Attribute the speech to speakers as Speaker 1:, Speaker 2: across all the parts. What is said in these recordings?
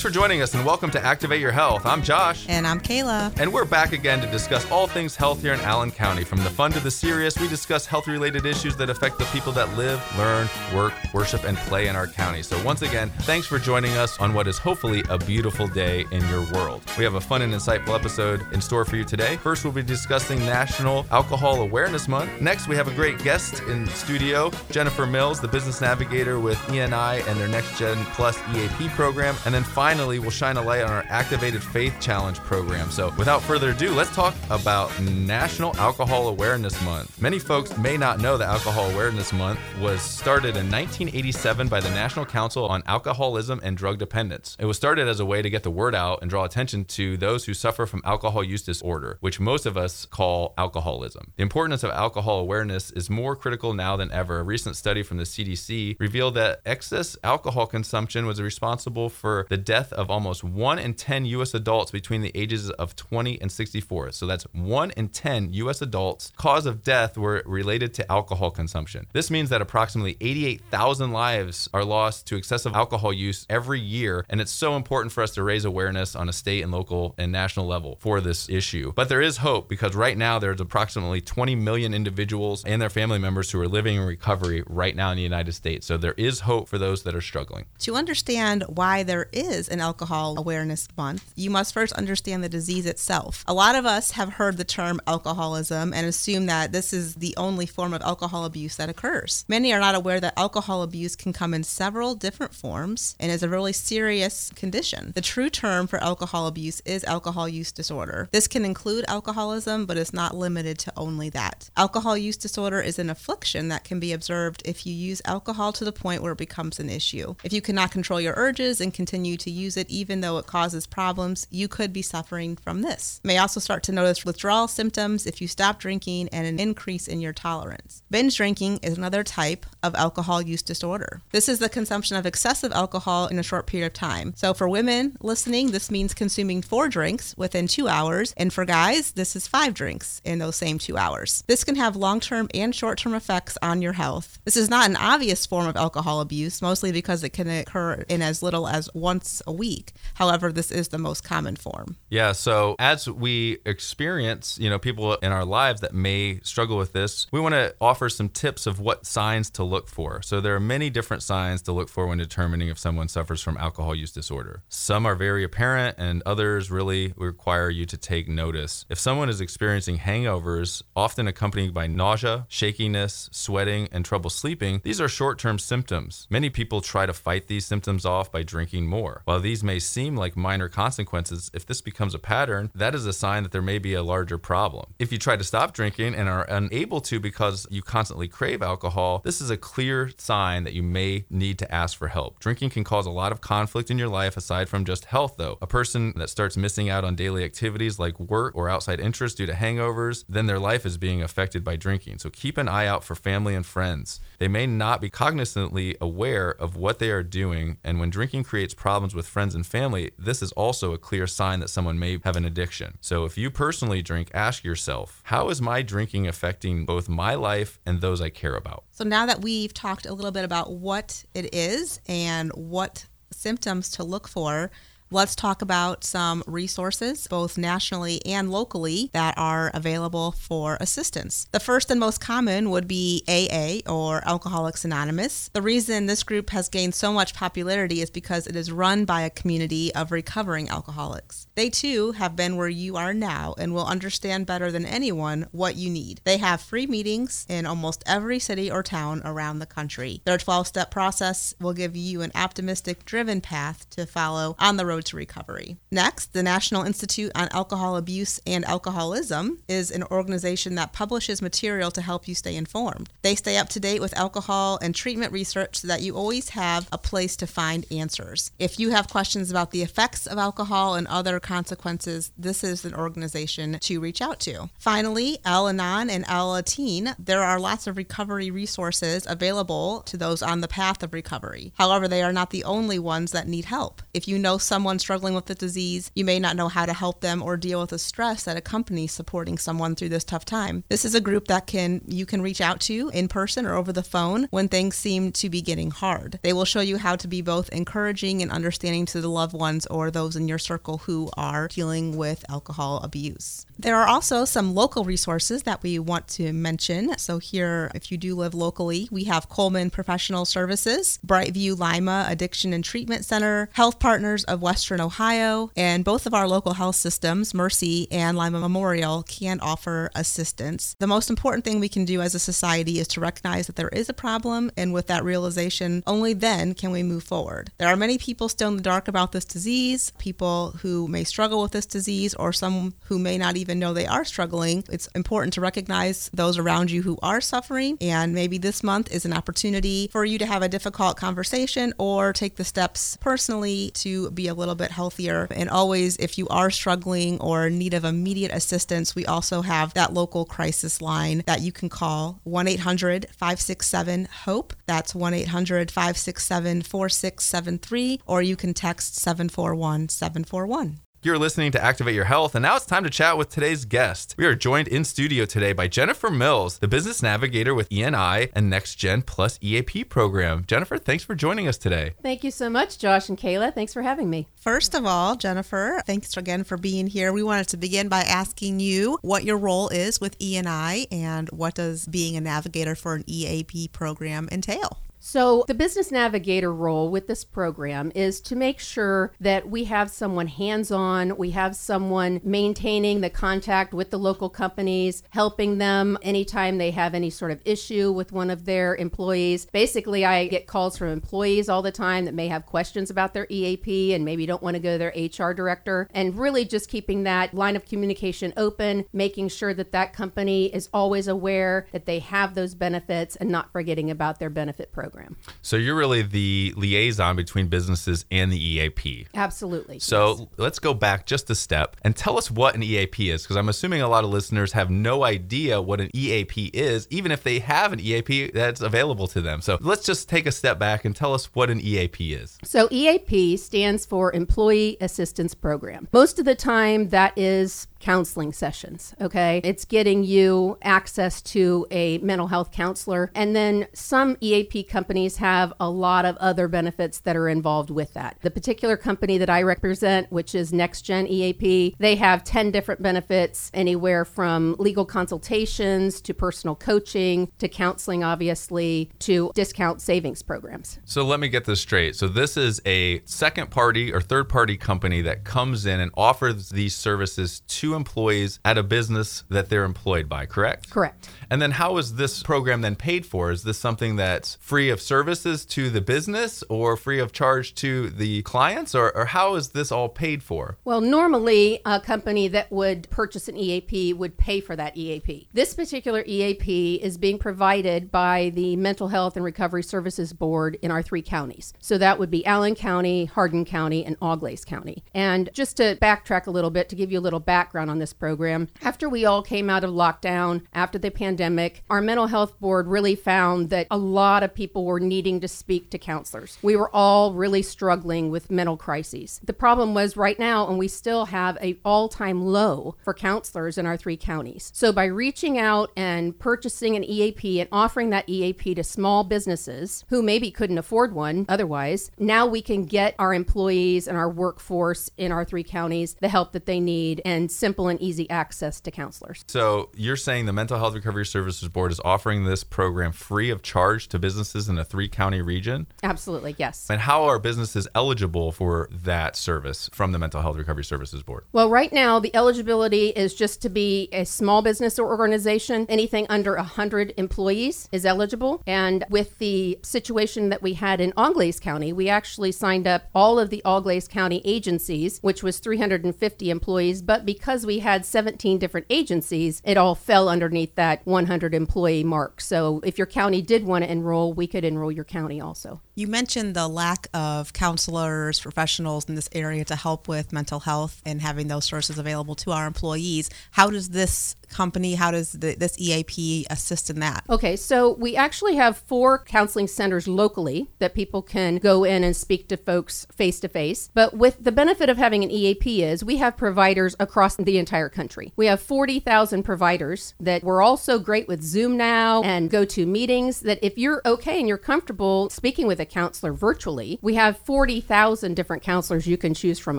Speaker 1: Thanks for joining us and welcome to Activate Your Health. I'm Josh.
Speaker 2: And I'm Kayla.
Speaker 1: And we're back again to discuss all things health here in Allen County. From the fun to the serious, we discuss health related issues that affect the people that live, learn, work, worship, and play in our county. So, once again, thanks for joining us on what is hopefully a beautiful day in your world. We have a fun and insightful episode in store for you today. First, we'll be discussing National Alcohol Awareness Month. Next, we have a great guest in studio, Jennifer Mills, the business navigator with ENI and their Next Gen Plus EAP program. And then finally, we'll shine a light on our Activated Faith Challenge program. So, without further ado, let's talk about National Alcohol Awareness Month. Many folks may not know that Alcohol Awareness Month was started in 1987 by the National Council on Alcoholism and Drug Dependence. It was started as a way to get the word out and draw attention to those who suffer from alcohol use disorder, which most of us call alcoholism. The importance of alcohol awareness is more critical now than ever. A recent study from the CDC revealed that excess alcohol consumption was responsible for the death of almost 1 in 10 US adults between the ages of 20 and 64. So that's 1 in 10 US adults cause of death were related to alcohol consumption. This means that approximately 88,000 lives are lost to excessive alcohol use every year and it's so important for us to raise awareness on a state and local and national level for this issue. But there is hope because right now there's approximately 20 million individuals and their family members who are living in recovery right now in the United States. So there is hope for those that are struggling.
Speaker 2: To understand why there is an alcohol awareness month, you must first understand the disease itself. A lot of us have heard the term alcoholism and assume that this is the only form of alcohol abuse that occurs. Many are not aware that alcohol abuse can come in several different forms and is a really serious condition. The true term for alcohol abuse is alcohol use disorder. This can include alcoholism, but is not limited to only that. Alcohol use disorder is an affliction that can be observed if you use alcohol to the point where it becomes an issue. If you cannot control your urges and continue to use it even though it causes problems, you could be suffering from this. You may also start to notice withdrawal symptoms if you stop drinking and an increase in your tolerance. Binge drinking is another type of alcohol use disorder. This is the consumption of excessive alcohol in a short period of time. So for women listening, this means consuming four drinks within two hours, and for guys, this is five drinks in those same two hours. This can have long term and short term effects on your health. This is not an obvious form of alcohol abuse, mostly because it can occur in as little as once a week. However, this is the most common form.
Speaker 1: Yeah, so as we experience, you know, people in our lives that may struggle with this, we want to offer some tips of what signs to look for. So there are many different signs to look for when determining if someone suffers from alcohol use disorder. Some are very apparent and others really require you to take notice. If someone is experiencing hangovers, often accompanied by nausea, shakiness, sweating, and trouble sleeping, these are short-term symptoms. Many people try to fight these symptoms off by drinking more. While these may seem like minor consequences, if this becomes a pattern, that is a sign that there may be a larger problem. If you try to stop drinking and are unable to because you constantly crave alcohol, this is a clear sign that you may need to ask for help. Drinking can cause a lot of conflict in your life aside from just health, though. A person that starts missing out on daily activities like work or outside interests due to hangovers, then their life is being affected by drinking. So keep an eye out for family and friends. They may not be cognizantly aware of what they are doing, and when drinking creates problems with friends and family, this is also a clear sign that someone may have an addiction. So if you personally drink, ask yourself, how is my drinking affecting both my life and those I care about?
Speaker 2: So now that we've talked a little bit about what it is and what symptoms to look for, Let's talk about some resources, both nationally and locally, that are available for assistance. The first and most common would be AA or Alcoholics Anonymous. The reason this group has gained so much popularity is because it is run by a community of recovering alcoholics. They too have been where you are now and will understand better than anyone what you need. They have free meetings in almost every city or town around the country. Their 12 step process will give you an optimistic, driven path to follow on the road to recovery. Next, the National Institute on Alcohol Abuse and Alcoholism is an organization that publishes material to help you stay informed. They stay up to date with alcohol and treatment research so that you always have a place to find answers. If you have questions about the effects of alcohol and other consequences, this is an organization to reach out to. Finally, Al Anon and Alateen, there are lots of recovery resources available to those on the path of recovery. However, they are not the only ones that need help. If you know someone someone struggling with the disease, you may not know how to help them or deal with the stress that accompanies supporting someone through this tough time. This is a group that can you can reach out to in person or over the phone when things seem to be getting hard. They will show you how to be both encouraging and understanding to the loved ones or those in your circle who are dealing with alcohol abuse. There are also some local resources that we want to mention. So, here, if you do live locally, we have Coleman Professional Services, Brightview Lima Addiction and Treatment Center, Health Partners of Western Ohio, and both of our local health systems, Mercy and Lima Memorial, can offer assistance. The most important thing we can do as a society is to recognize that there is a problem, and with that realization, only then can we move forward. There are many people still in the dark about this disease, people who may struggle with this disease, or some who may not even even know they are struggling, it's important to recognize those around you who are suffering. And maybe this month is an opportunity for you to have a difficult conversation or take the steps personally to be a little bit healthier. And always, if you are struggling or in need of immediate assistance, we also have that local crisis line that you can call 1 800 567 HOPE. That's 1 800 567 4673, or you can text 741 741.
Speaker 1: You're listening to Activate Your Health, and now it's time to chat with today's guest. We are joined in studio today by Jennifer Mills, the business navigator with ENI and Next Gen Plus EAP program. Jennifer, thanks for joining us today.
Speaker 3: Thank you so much, Josh and Kayla. Thanks for having me.
Speaker 2: First of all, Jennifer, thanks again for being here. We wanted to begin by asking you what your role is with ENI and what does being a navigator for an EAP program entail?
Speaker 3: So, the business navigator role with this program is to make sure that we have someone hands on, we have someone maintaining the contact with the local companies, helping them anytime they have any sort of issue with one of their employees. Basically, I get calls from employees all the time that may have questions about their EAP and maybe don't want to go to their HR director, and really just keeping that line of communication open, making sure that that company is always aware that they have those benefits and not forgetting about their benefit program program.
Speaker 1: So you're really the liaison between businesses and the EAP.
Speaker 3: Absolutely.
Speaker 1: So yes. let's go back just a step and tell us what an EAP is, because I'm assuming a lot of listeners have no idea what an EAP is, even if they have an EAP that's available to them. So let's just take a step back and tell us what an EAP is.
Speaker 3: So EAP stands for Employee Assistance Program. Most of the time, that is counseling sessions. Okay. It's getting you access to a mental health counselor. And then some EAP companies have a lot of other benefits that are involved with that. The particular company that I represent, which is Next Gen EAP, they have 10 different benefits, anywhere from legal consultations to personal coaching to counseling, obviously, to discount savings programs.
Speaker 1: So let me get this straight. So this is a second party or third party company that comes in and offers these services to employees at a business that they're employed by, correct?
Speaker 3: Correct.
Speaker 1: And then how is this program then paid for? Is this something that's free of services to the business or free of charge to the clients or, or how is this all paid for?
Speaker 3: Well, normally a company that would purchase an EAP would pay for that EAP. This particular EAP is being provided by the Mental Health and Recovery Services Board in our three counties. So that would be Allen County, Hardin County, and Auglaize County. And just to backtrack a little bit to give you a little background on this program. After we all came out of lockdown, after the pandemic, our mental health board really found that a lot of people were needing to speak to counselors. We were all really struggling with mental crises. The problem was right now, and we still have a all-time low for counselors in our three counties. So by reaching out and purchasing an EAP and offering that EAP to small businesses who maybe couldn't afford one otherwise, now we can get our employees and our workforce in our three counties the help that they need and simple and easy access to counselors.
Speaker 1: So you're saying the Mental Health Recovery Services Board is offering this program free of charge to businesses in a three county region?
Speaker 3: Absolutely, yes.
Speaker 1: And how are businesses eligible for that service from the Mental Health Recovery Services Board?
Speaker 3: Well, right now, the eligibility is just to be a small business or organization. Anything under 100 employees is eligible. And with the situation that we had in Auglaize County, we actually signed up all of the Auglaize County agencies, which was 350 employees. But because because we had 17 different agencies, it all fell underneath that 100 employee mark. So if your county did want to enroll, we could enroll your county also.
Speaker 2: You mentioned the lack of counselors, professionals in this area to help with mental health and having those sources available to our employees. How does this company, how does the, this EAP assist in that?
Speaker 3: Okay, so we actually have four counseling centers locally that people can go in and speak to folks face to face. But with the benefit of having an EAP is we have providers across the entire country. We have 40,000 providers that we're also great with Zoom now and go to meetings that if you're okay and you're comfortable speaking with a counselor virtually, we have 40,000 different counselors you can choose from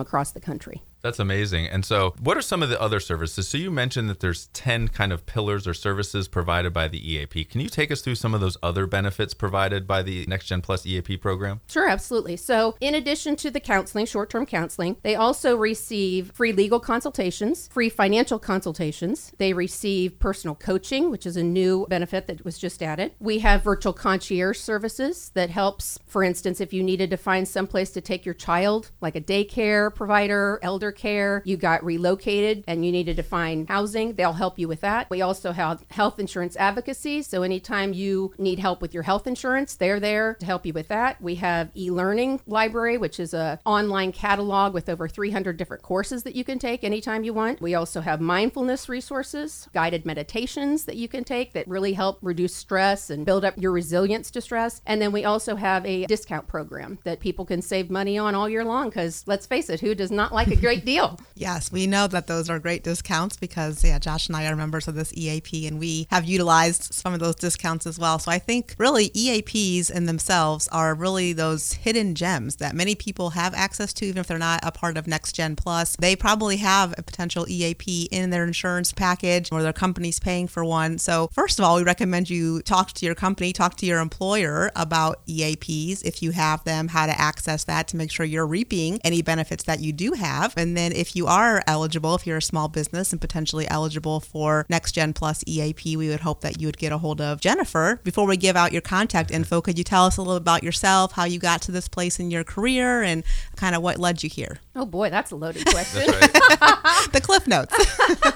Speaker 3: across the country.
Speaker 1: That's amazing. And so, what are some of the other services? So, you mentioned that there's 10 kind of pillars or services provided by the EAP. Can you take us through some of those other benefits provided by the Next Gen Plus EAP program?
Speaker 3: Sure, absolutely. So, in addition to the counseling, short term counseling, they also receive free legal consultations, free financial consultations. They receive personal coaching, which is a new benefit that was just added. We have virtual concierge services that helps, for instance, if you needed to find someplace to take your child, like a daycare provider, elder care, you got relocated and you needed to find housing, they'll help you with that. We also have health insurance advocacy. So anytime you need help with your health insurance, they're there to help you with that. We have e-learning library, which is a online catalog with over 300 different courses that you can take anytime you want. We also have mindfulness resources, guided meditations that you can take that really help reduce stress and build up your resilience to stress. And then we also have a discount program that people can save money on all year long because let's face it, who does not like a great deal?
Speaker 2: Yes, we know that those are great discounts because, yeah, Josh and I are members of this EAP and we have utilized some of those discounts as well. So I think really EAPs in themselves are really those hidden gems that many people have access to, even if they're not a part of Next Gen Plus. They probably have a potential EAP in their insurance package or their company's paying for one. So, first of all, we recommend you talk to your company, talk to your employer about EAPs if you have them, how to access that to make sure you're reaping any benefits that you do have. And then if you are eligible, if you're a small business and potentially eligible for Next Gen Plus EAP, we would hope that you would get a hold of Jennifer. Before we give out your contact info, could you tell us a little about yourself, how you got to this place in your career, and kind of what led you here?
Speaker 3: Oh boy, that's a loaded question.
Speaker 2: the cliff notes.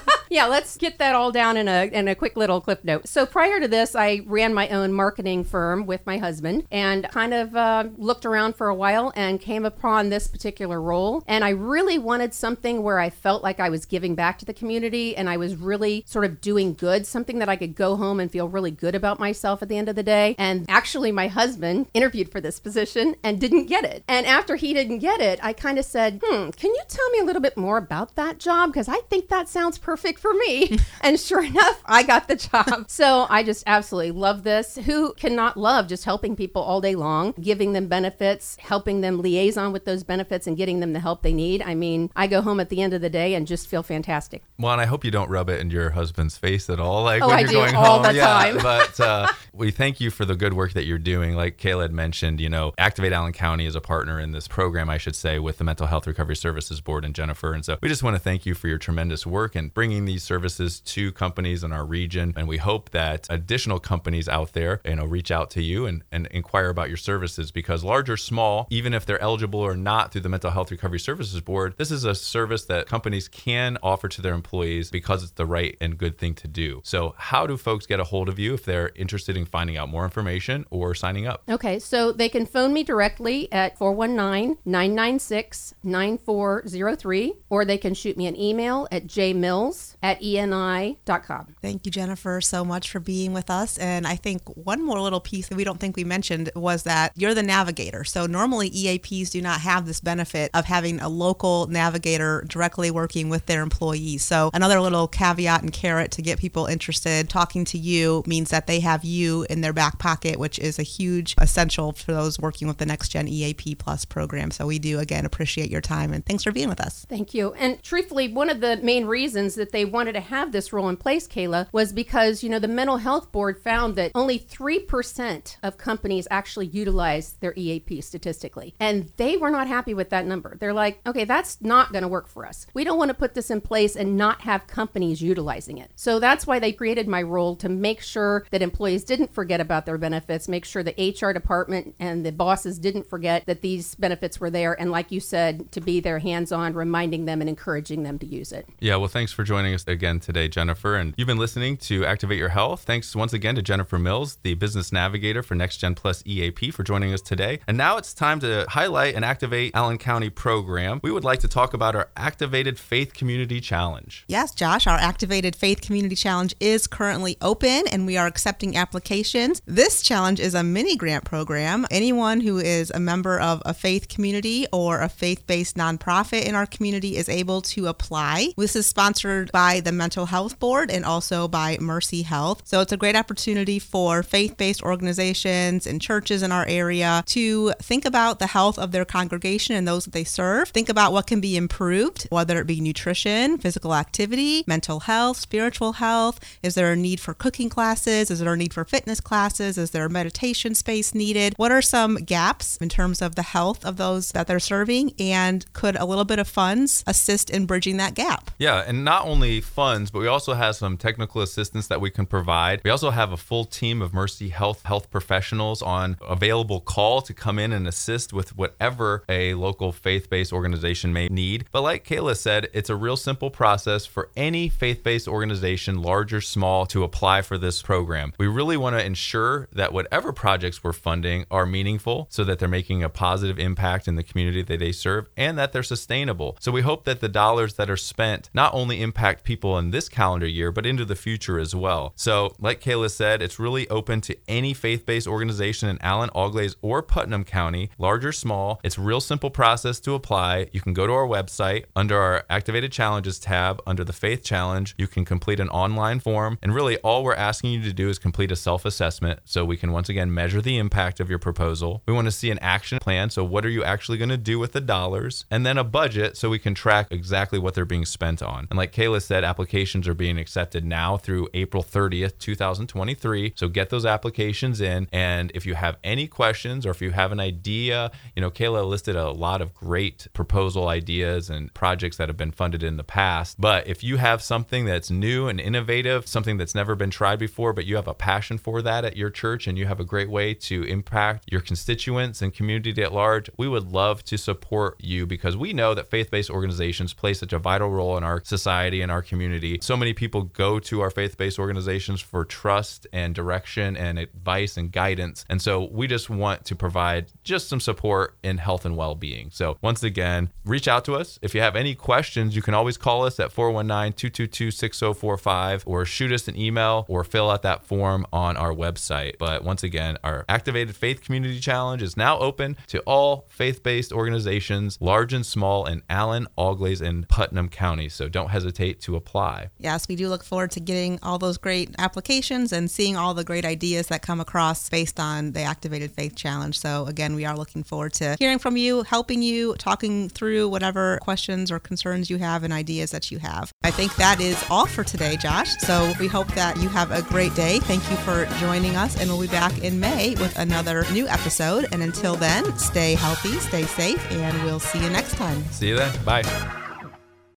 Speaker 3: yeah, let's get that all down in a in a quick little clip note. So prior to this, I ran my own marketing firm with my husband, and kind of uh, looked around for a while and came upon this particular role. And I really wanted something where I felt like I was giving back to the community, and I was really sort of doing good, something that I could go home and feel really good about myself at the end of the day. And actually, my husband interviewed for this position and didn't get it. And after he didn't get it, I kind of said, "Hmm, can you tell me a little bit more about that job? Because I think that sounds perfect." For me. and sure enough, I got the job. So I just absolutely love this. Who cannot love just helping people all day long, giving them benefits, helping them liaison with those benefits and getting them the help they need? I mean, I go home at the end of the day and just feel fantastic.
Speaker 1: Well, and I hope you don't rub it in your husband's face at all. Like
Speaker 3: oh,
Speaker 1: when
Speaker 3: I
Speaker 1: you're
Speaker 3: do
Speaker 1: going
Speaker 3: all
Speaker 1: home.
Speaker 3: the
Speaker 1: yeah,
Speaker 3: time.
Speaker 1: but uh, we thank you for the good work that you're doing. Like Kayla had mentioned, you know, Activate Allen County is a partner in this program, I should say, with the Mental Health Recovery Services Board and Jennifer. And so we just want to thank you for your tremendous work and bringing these services to companies in our region. And we hope that additional companies out there, you know, reach out to you and, and inquire about your services because large or small, even if they're eligible or not through the Mental Health Recovery Services Board, this is a service that companies can offer to their employees because it's the right and good thing to do. So, how do folks get a hold of you if they're interested in finding out more information or signing up?
Speaker 3: Okay, so they can phone me directly at 419 996 9403, or they can shoot me an email at jmills at eni.com.
Speaker 2: Thank you, Jennifer, so much for being with us. And I think one more little piece that we don't think we mentioned was that you're the navigator. So normally EAPs do not have this benefit of having a local navigator directly working with their employees. So another little caveat and carrot to get people interested talking to you means that they have you in their back pocket, which is a huge essential for those working with the Next Gen EAP Plus program. So we do again appreciate your time and thanks for being with us.
Speaker 3: Thank you. And truthfully, one of the main reasons that they wanted to have this role in place, Kayla, was because, you know, the mental health board found that only 3% of companies actually utilize their EAP statistically. And they were not happy with that number. They're like, okay, that's not going to work for us. We don't want to put this in place and not have companies utilizing it. So that's why they created my role to make sure that employees didn't forget about their benefits, make sure the HR department and the bosses didn't forget that these benefits were there. And like you said, to be there hands on, reminding them and encouraging them to use it.
Speaker 1: Yeah, well, thanks for joining us us again today, Jennifer. And you've been listening to Activate Your Health. Thanks once again to Jennifer Mills, the business navigator for Next Gen Plus EAP, for joining us today. And now it's time to highlight and activate Allen County program. We would like to talk about our Activated Faith Community Challenge.
Speaker 2: Yes, Josh, our Activated Faith Community Challenge is currently open and we are accepting applications. This challenge is a mini grant program. Anyone who is a member of a faith community or a faith based nonprofit in our community is able to apply. This is sponsored by the Mental Health Board and also by Mercy Health. So it's a great opportunity for faith based organizations and churches in our area to think about the health of their congregation and those that they serve. Think about what can be improved, whether it be nutrition, physical activity, mental health, spiritual health. Is there a need for cooking classes? Is there a need for fitness classes? Is there a meditation space needed? What are some gaps in terms of the health of those that they're serving? And could a little bit of funds assist in bridging that gap?
Speaker 1: Yeah, and not only funds, but we also have some technical assistance that we can provide. We also have a full team of Mercy Health health professionals on available call to come in and assist with whatever a local faith-based organization may need. But like Kayla said, it's a real simple process for any faith-based organization, large or small, to apply for this program. We really want to ensure that whatever projects we're funding are meaningful so that they're making a positive impact in the community that they serve and that they're sustainable. So we hope that the dollars that are spent not only impact people in this calendar year, but into the future as well. So, like Kayla said, it's really open to any faith based organization in Allen, Auglaize, or Putnam County, large or small. It's a real simple process to apply. You can go to our website under our Activated Challenges tab, under the Faith Challenge. You can complete an online form. And really, all we're asking you to do is complete a self assessment so we can once again measure the impact of your proposal. We want to see an action plan. So, what are you actually going to do with the dollars? And then a budget so we can track exactly what they're being spent on. And like Kayla said, applications are being accepted now through April 30th, 2023. So, get those applications in. And if you have any questions or if you have an idea, you know, Kayla listed a lot of great proposal ideas and projects that have been funded in the past. But if you have something that's new and innovative, something that's never been tried before, but you have a passion for that at your church and you have a great way to impact your constituents and community at large, we would love to support you because we know that faith based organizations play such a vital role in our society and our community. So many people go to our faith based organizations for trust and direction and advice and guidance. And so we just want to provide just some support in health and well being. So once again, reach out to us. If you have any questions, you can always call us at 419 222 6045 or shoot us an email or fill out that form on our website. But once again, our Activated Faith Community Challenge is now open to all faith based organizations, large and small, in Allen, Auglaize, and Putnam counties. So don't hesitate to apply.
Speaker 2: Yes, we do look forward to getting all those great applications and seeing all the great ideas that come across based on the Activated Faith Challenge. So, again, we are looking forward to hearing from you, helping you, talking through whatever questions or concerns you have and ideas that you have. I think that is all for today, Josh. So, we hope that you have a great day. Thank you for joining us, and we'll be back in May with another new episode. And until then, stay healthy, stay safe, and we'll see you next time.
Speaker 1: See you then. Bye.